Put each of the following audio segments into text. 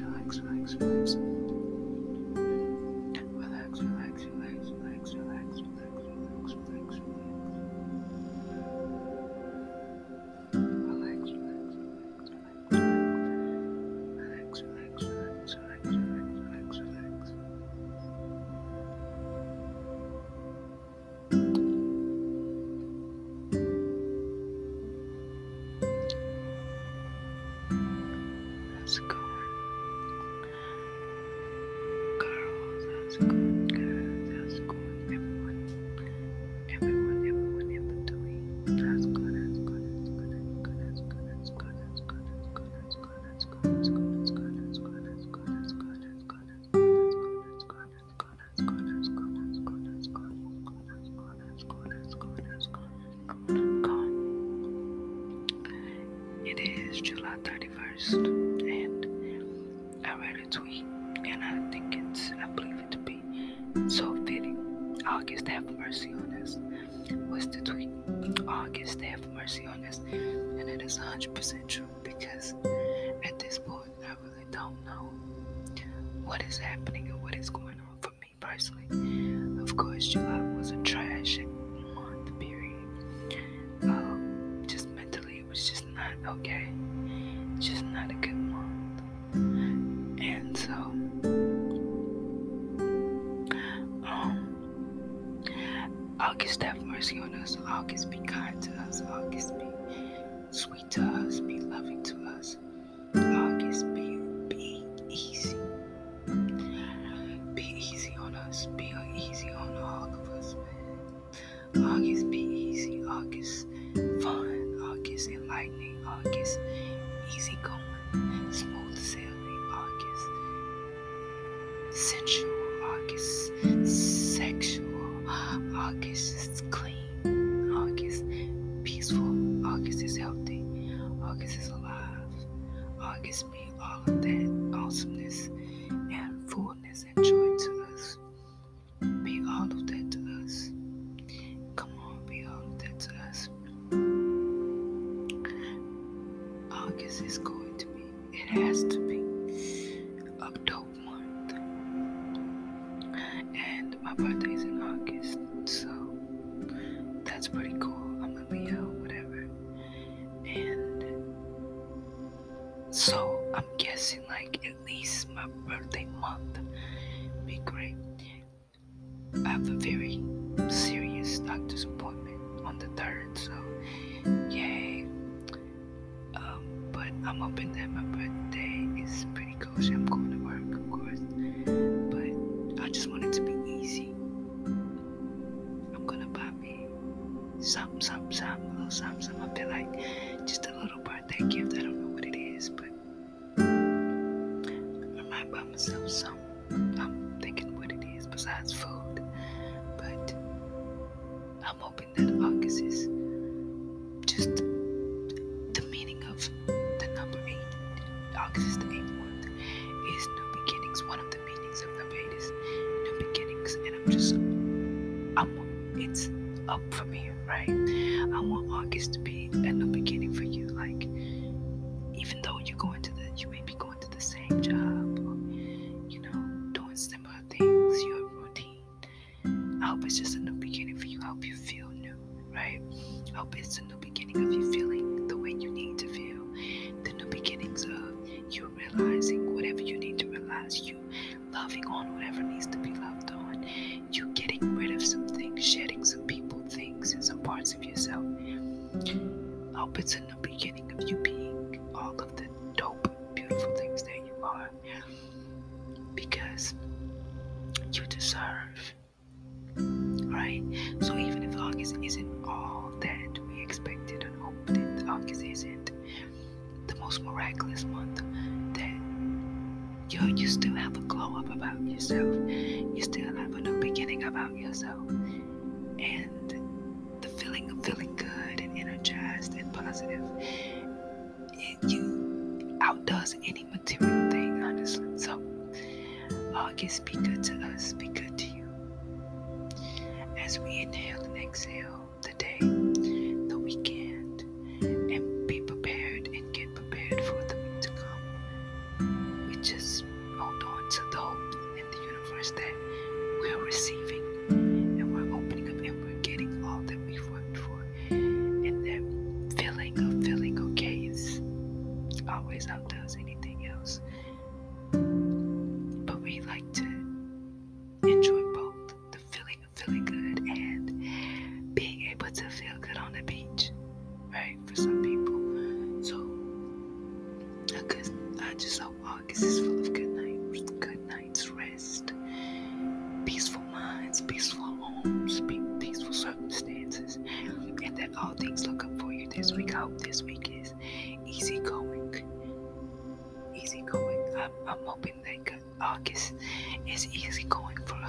relax, relax. 31st, and I read a tweet, and I think it's, I believe it to be so fitting. August, have mercy on us. What's the tweet? August, have mercy on us. And it is 100% true because at this point, I really don't know what is happening and what is going on for me personally. Of course, July was a trash August have mercy on us. August be kind to us. August be sweet to us. Be loving to us. August be be easy. Be easy on us. Be easy on all of us, man. August be easy. August fun. August enlightening. August easy going. Is going to be, it has to be a dope month. And my birthday's in August, so that's pretty cool. I'm a Leo, whatever. And so I'm guessing like at least my birthday month be great. I have a very serious doctor's appointment on the third, so I'm hoping that my birthday is pretty kosher. I'm going to work, of course, but I just want it to be easy. I'm gonna buy me something, something, something, a little something, something. I feel like just a little birthday gift. I don't know what it is, but I might buy myself something. I'm thinking what it is besides food, but I'm hoping that August is of you feeling the way you need to feel. The new beginnings of you realizing whatever you need to realize, you loving on whatever needs to be loved on, you getting rid of some things, shedding some people, things, and some parts of yourself. I hope it's a new beginning of you being all of the dope, beautiful things that you are. Because you deserve right? So even if August isn't all most miraculous month, that you you still have a glow up about yourself. You still have a new beginning about yourself. And the feeling of feeling good and energized and positive, it, you outdoes any material thing, honestly. So uh, August, be good to us, be good to you as we inhale and exhale yourself does anything else. But we like to enjoy both the feeling of feeling good and being able to feel good on the beach, right? For some people. So, I, I just always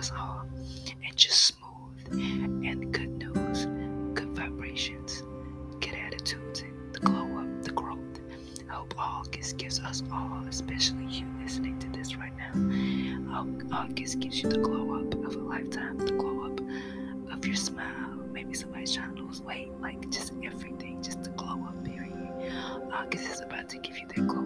us all and just smooth and good news, good vibrations, good attitudes, and the glow up, the growth. I hope August gives us all, especially you listening to this right now. August gives you the glow up of a lifetime, the glow up of your smile. Maybe somebody's trying to lose weight, like just everything, just the glow up, period. August is about to give you that glow